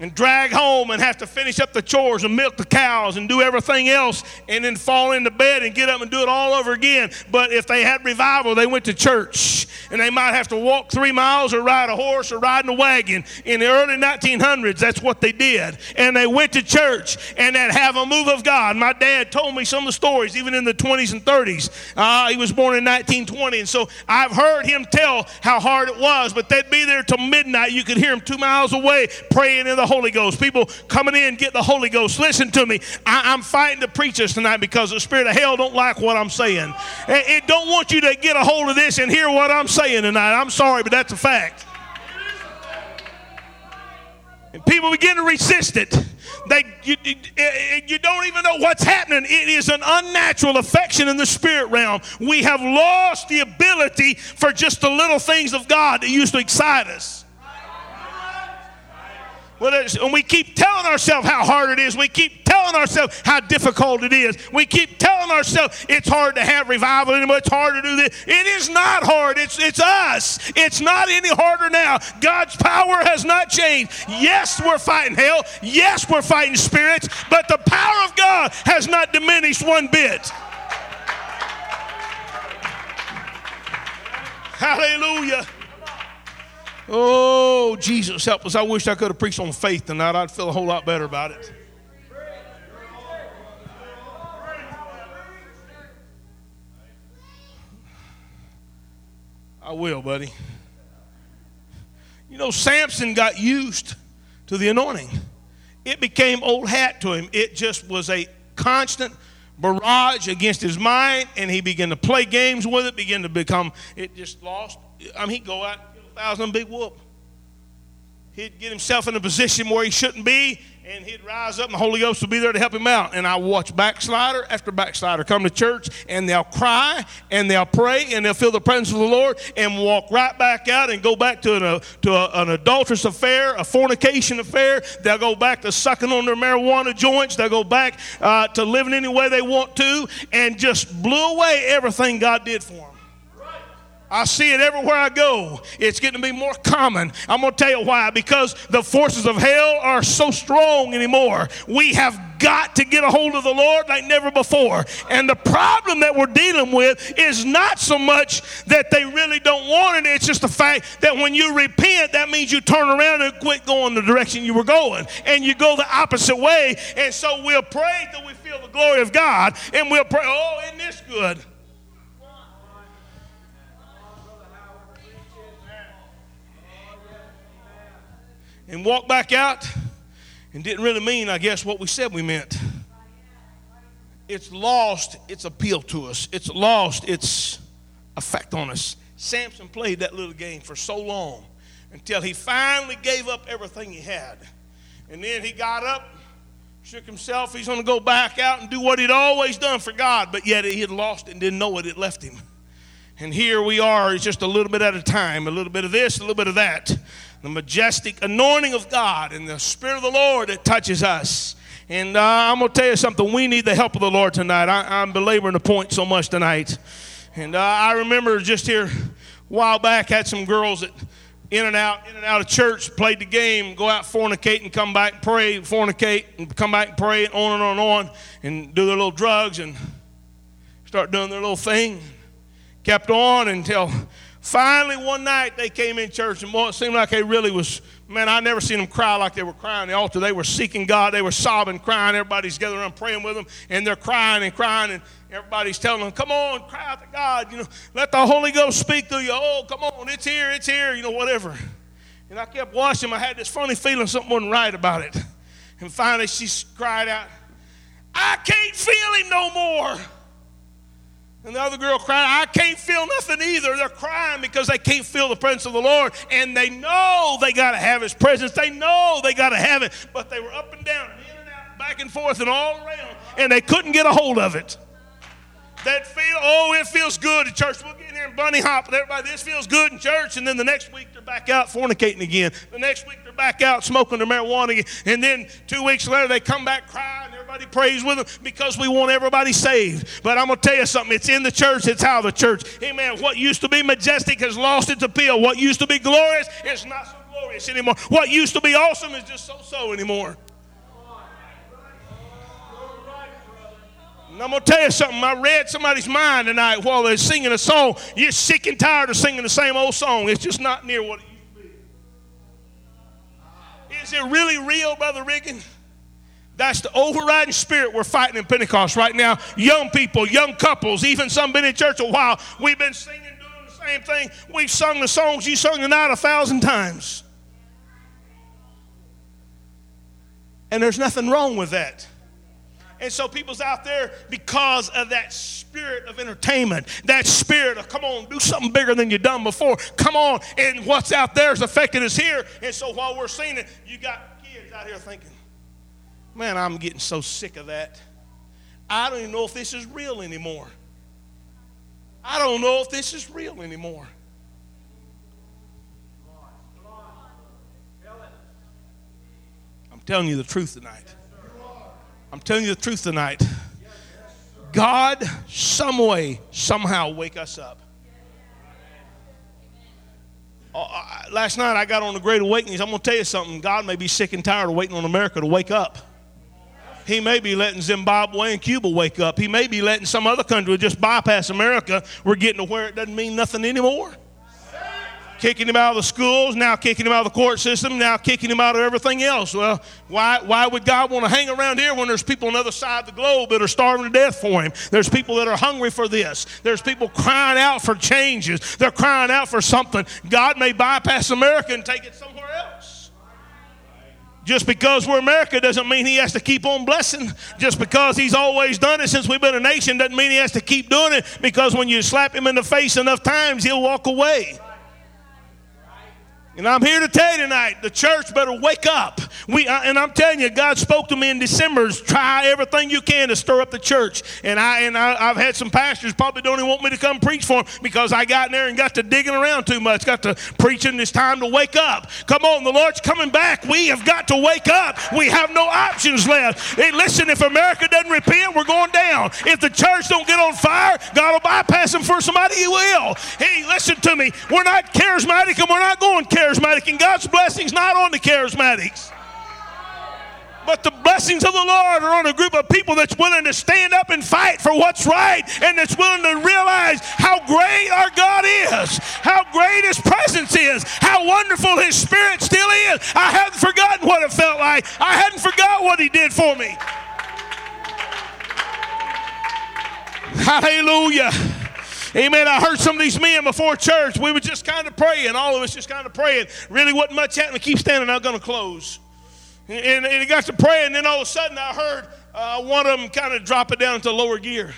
and drag home and have to finish up the chores and milk the cows and do everything else and then fall into bed and get up and do it all over again. But if they had revival, they went to church and they might have to walk three miles or ride a horse or ride in a wagon. In the early 1900s, that's what they did. And they went to church and they'd have a move of God. My dad told me some of the stories, even in the 20s and 30s. Uh, he was born in 1920, and so I've heard him tell how hard it was, but they'd be there till midnight. You could hear him two miles away praying in the Holy Ghost. People coming in get the Holy Ghost. Listen to me. I, am fighting to preach this tonight because the spirit of hell don't like what I'm saying. It, it don't want you to get a hold of this and hear what I'm saying tonight. I'm sorry, but that's a fact. And people begin to resist it. They, you, you don't even know what's happening. It is an unnatural affection in the spirit realm. We have lost the ability for just the little things of God that used to excite us. And we keep telling ourselves how hard it is. We keep telling ourselves how difficult it is. We keep telling ourselves it's hard to have revival anymore. It's hard to do this. It is not hard. It's, it's us. It's not any harder now. God's power has not changed. Yes, we're fighting hell. Yes, we're fighting spirits. But the power of God has not diminished one bit. Hallelujah. Oh, Jesus, help us. I wish I could have preached on faith tonight. I'd feel a whole lot better about it. I will, buddy. You know, Samson got used to the anointing. It became old hat to him. It just was a constant barrage against his mind, and he began to play games with it, began to become, it just lost. I mean, he'd go out thousand big whoop. He'd get himself in a position where he shouldn't be, and he'd rise up, and the Holy Ghost would be there to help him out. And I watch backslider after backslider come to church, and they'll cry, and they'll pray, and they'll feel the presence of the Lord, and walk right back out and go back to an, uh, to a, an adulterous affair, a fornication affair. They'll go back to sucking on their marijuana joints. They'll go back uh, to living any way they want to, and just blew away everything God did for them. I see it everywhere I go. It's getting to be more common. I'm going to tell you why. Because the forces of hell are so strong anymore. We have got to get a hold of the Lord like never before. And the problem that we're dealing with is not so much that they really don't want it, it's just the fact that when you repent, that means you turn around and quit going the direction you were going. And you go the opposite way. And so we'll pray till we feel the glory of God. And we'll pray, oh, isn't this good? And walked back out and didn't really mean, I guess, what we said we meant. It's lost its appeal to us, it's lost its effect on us. Samson played that little game for so long until he finally gave up everything he had. And then he got up, shook himself. He's going to go back out and do what he'd always done for God, but yet he had lost and didn't know it. It left him. And here we are, it's just a little bit at a time, a little bit of this, a little bit of that the majestic anointing of God and the Spirit of the Lord that touches us. And uh, I'm going to tell you something. We need the help of the Lord tonight. I, am belaboring the point so much tonight. And uh, I remember just here a while back, had some girls that in and out, in and out of church, played the game, go out fornicate and come back and pray, fornicate and come back and pray, and on and on and on, and do their little drugs and start doing their little thing. Kept on until Finally, one night they came in church, and boy, it seemed like they really was. Man, I never seen them cry like they were crying the altar. They were seeking God. They were sobbing, crying. Everybody's together around praying with them, and they're crying and crying, and everybody's telling them, "Come on, cry out to God. You know, let the Holy Ghost speak to you. Oh, come on, it's here, it's here. You know, whatever." And I kept watching. I had this funny feeling something wasn't right about it. And finally, she cried out, "I can't feel him no more." And the other girl cried, I can't feel nothing either. They're crying because they can't feel the presence of the Lord. And they know they got to have His presence. They know they got to have it. But they were up and down, in and out, back and forth and all around, and they couldn't get a hold of it. That feel, oh, it feels good at church. We'll get in here and bunny hop everybody. This feels good in church, and then the next week they're back out fornicating again. The next week they're back out smoking their marijuana again, and then two weeks later they come back crying. Everybody prays with them because we want everybody saved. But I'm gonna tell you something. It's in the church. It's how the church. Amen. What used to be majestic has lost its appeal. What used to be glorious is not so glorious anymore. What used to be awesome is just so-so anymore. And I'm going to tell you something. I read somebody's mind tonight while they're singing a song. You're sick and tired of singing the same old song. It's just not near what it used to be. Is it really real, Brother Riggin? That's the overriding spirit we're fighting in Pentecost right now. Young people, young couples, even some been in church a while. We've been singing, doing the same thing. We've sung the songs you sung tonight a thousand times. And there's nothing wrong with that. And so people's out there because of that spirit of entertainment, that spirit of come on, do something bigger than you've done before. Come on, and what's out there is affecting us here. And so while we're seeing it, you got kids out here thinking, man, I'm getting so sick of that. I don't even know if this is real anymore. I don't know if this is real anymore. I'm telling you the truth tonight. I'm telling you the truth tonight. God, some way, somehow, wake us up. Uh, last night I got on the Great Awakenings. I'm going to tell you something. God may be sick and tired of waiting on America to wake up. He may be letting Zimbabwe and Cuba wake up. He may be letting some other country just bypass America. We're getting to where it doesn't mean nothing anymore kicking him out of the schools, now kicking him out of the court system, now kicking him out of everything else. Well, why, why would God want to hang around here when there's people on the other side of the globe that are starving to death for him? There's people that are hungry for this. There's people crying out for changes. They're crying out for something. God may bypass America and take it somewhere else. Just because we're America doesn't mean he has to keep on blessing. Just because he's always done it since we've been a nation doesn't mean he has to keep doing it because when you slap him in the face enough times, he'll walk away. And I'm here to tell you tonight, the church better wake up. We, uh, and I'm telling you, God spoke to me in December. Try everything you can to stir up the church. And I and I, have had some pastors probably don't even want me to come preach for them because I got in there and got to digging around too much. Got to preaching. It's time to wake up. Come on, the Lord's coming back. We have got to wake up. We have no options left. Hey, listen, if America doesn't repent, we're going down. If the church don't get on fire, God will bypass them for somebody. He will. Hey, listen to me. We're not charismatic and we're not going charismatic charismatic, and God's blessings not on the charismatics. But the blessings of the Lord are on a group of people that's willing to stand up and fight for what's right and that's willing to realize how great our God is, how great His presence is, how wonderful His Spirit still is. I hadn't forgotten what it felt like, I hadn't forgot what He did for me. Hallelujah. Amen. I heard some of these men before church. We were just kind of praying. All of us just kind of praying. Really wasn't much happening. Keep standing. I'm going to close. And, and, got to praying. And then all of a sudden I heard uh, one of them kind of drop it down into lower gear.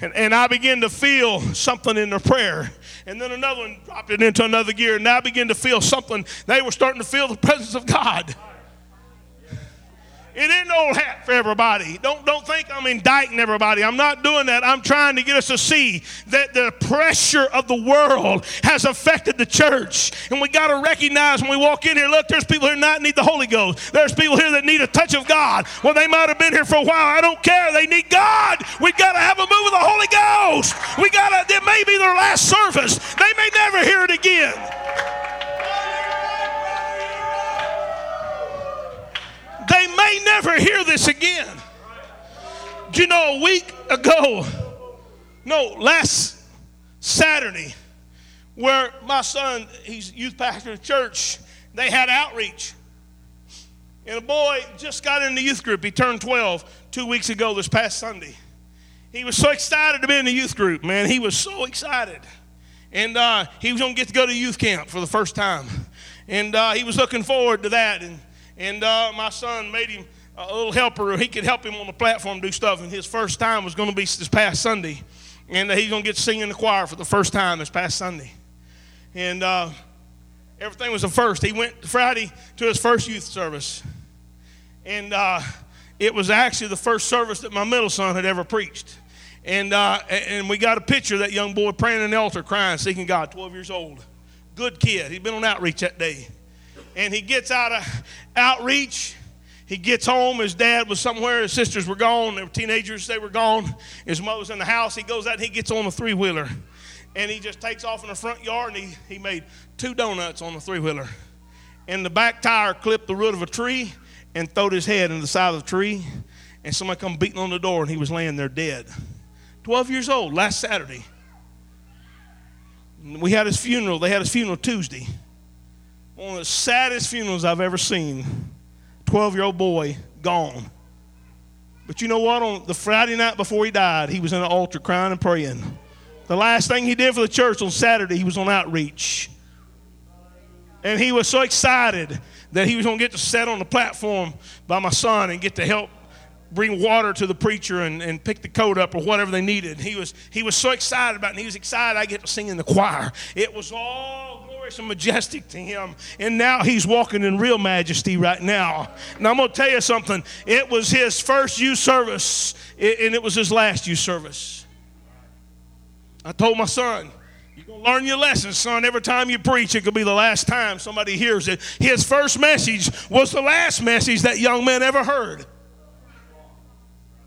And, and I began to feel something in their prayer. And then another one dropped it into another gear. And I began to feel something. They were starting to feel the presence of God. It isn't old hat for everybody. Don't, don't think I'm indicting everybody. I'm not doing that. I'm trying to get us to see that the pressure of the world has affected the church. And we got to recognize when we walk in here look, there's people here that need the Holy Ghost. There's people here that need a touch of God. Well, they might have been here for a while. I don't care. They need God. we got to have a move of the Holy Ghost. We got to, it may be their last service. They may never hear it again. May never hear this again. Do you know a week ago, no, last Saturday, where my son, he's youth pastor of church, they had outreach. And a boy just got in the youth group. He turned 12 two weeks ago this past Sunday. He was so excited to be in the youth group, man. He was so excited. And uh, he was going to get to go to youth camp for the first time. And uh, he was looking forward to that. And and uh, my son made him a little helper. He could help him on the platform do stuff. And his first time was going to be this past Sunday. And uh, he's going to get to sing in the choir for the first time this past Sunday. And uh, everything was a first. He went Friday to his first youth service. And uh, it was actually the first service that my middle son had ever preached. And, uh, and we got a picture of that young boy praying in the altar, crying, seeking God, 12 years old. Good kid. He'd been on outreach that day. And he gets out of outreach. He gets home. His dad was somewhere. His sisters were gone. They were teenagers. They were gone. His mother was in the house. He goes out and he gets on a three wheeler. And he just takes off in the front yard and he, he made two donuts on the three wheeler. And the back tire clipped the root of a tree and throwed his head in the side of the tree. And somebody come beating on the door and he was laying there dead. 12 years old, last Saturday. We had his funeral. They had his funeral Tuesday. One of the saddest funerals I've ever seen. 12 year old boy gone. But you know what? On the Friday night before he died, he was in the altar crying and praying. The last thing he did for the church on Saturday, he was on outreach. And he was so excited that he was going to get to sit on the platform by my son and get to help bring water to the preacher and, and pick the coat up or whatever they needed. He was, he was so excited about it. And he was excited I get to sing in the choir. It was all glorious and majestic to him. And now he's walking in real majesty right now. Now I'm going to tell you something. It was his first youth service, and it was his last youth service. I told my son, you're going to learn your lesson, son. Every time you preach, it could be the last time somebody hears it. His first message was the last message that young man ever heard.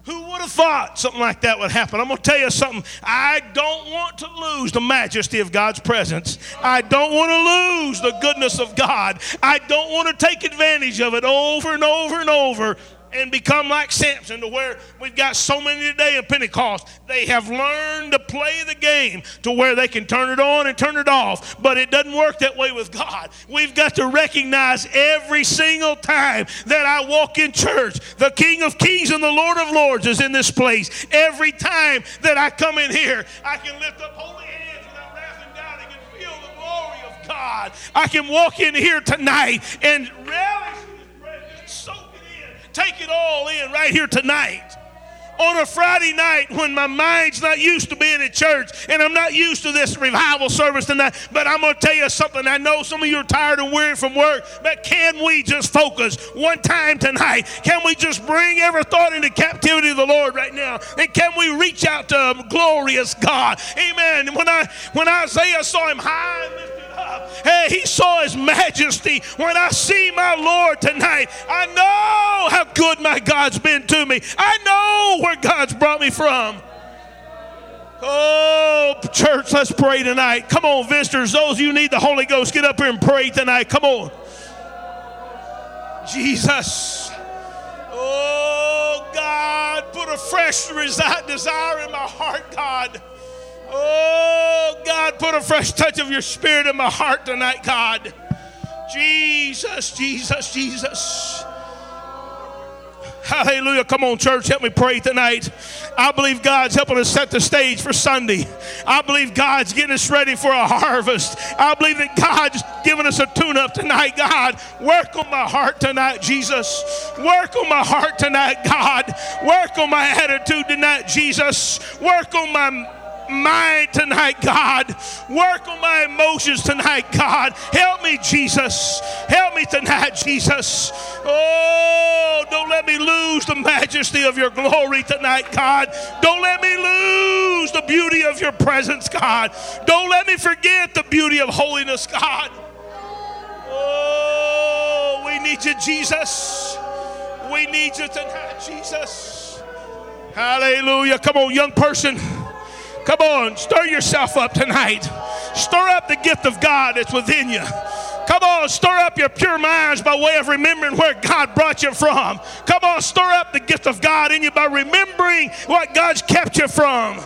Who would have thought something like that would happen? I'm going to tell you something. I don't want to lose the majesty of God's presence. I don't want to lose the goodness of God. I don't want to take advantage of it over and over and over and become like Samson to where we've got so many today in Pentecost. They have learned to play the game to where they can turn it on and turn it off, but it doesn't work that way with God. We've got to recognize every single time that I walk in church, the King of Kings and the Lord of Lords is in this place. Every time that I come in here, I can lift up holy hands without wrath and doubt. I can feel the glory of God. I can walk in here tonight and relish take it all in right here tonight. On a Friday night when my mind's not used to being at church and I'm not used to this revival service tonight, but I'm going to tell you something. I know some of you are tired and weary from work, but can we just focus one time tonight? Can we just bring every thought into captivity of the Lord right now? And can we reach out to a glorious God? Amen. When I when Isaiah saw him high. Hey, he saw his majesty. When I see my Lord tonight, I know how good my God's been to me. I know where God's brought me from. Oh, church, let's pray tonight. Come on, visitors. Those of you need the Holy Ghost, get up here and pray tonight. Come on. Jesus. Oh, God, put a fresh desire in my heart, God. Oh, God, put a fresh touch of your spirit in my heart tonight, God. Jesus, Jesus, Jesus. Hallelujah. Come on, church. Help me pray tonight. I believe God's helping us set the stage for Sunday. I believe God's getting us ready for a harvest. I believe that God's giving us a tune up tonight. God, work on my heart tonight, Jesus. Work on my heart tonight, God. Work on my attitude tonight, Jesus. Work on my mind tonight, God. Work on my emotions tonight, God. Help me, Jesus. Help me tonight, Jesus. Oh, don't let me lose the majesty of your glory tonight, God. Don't let me lose the beauty of your presence, God. Don't let me forget the beauty of holiness, God. Oh, we need you, Jesus. We need you tonight, Jesus. Hallelujah. Come on, young person. Come on, stir yourself up tonight. Stir up the gift of God that's within you. Come on, stir up your pure minds by way of remembering where God brought you from. Come on, stir up the gift of God in you by remembering what God's kept you from.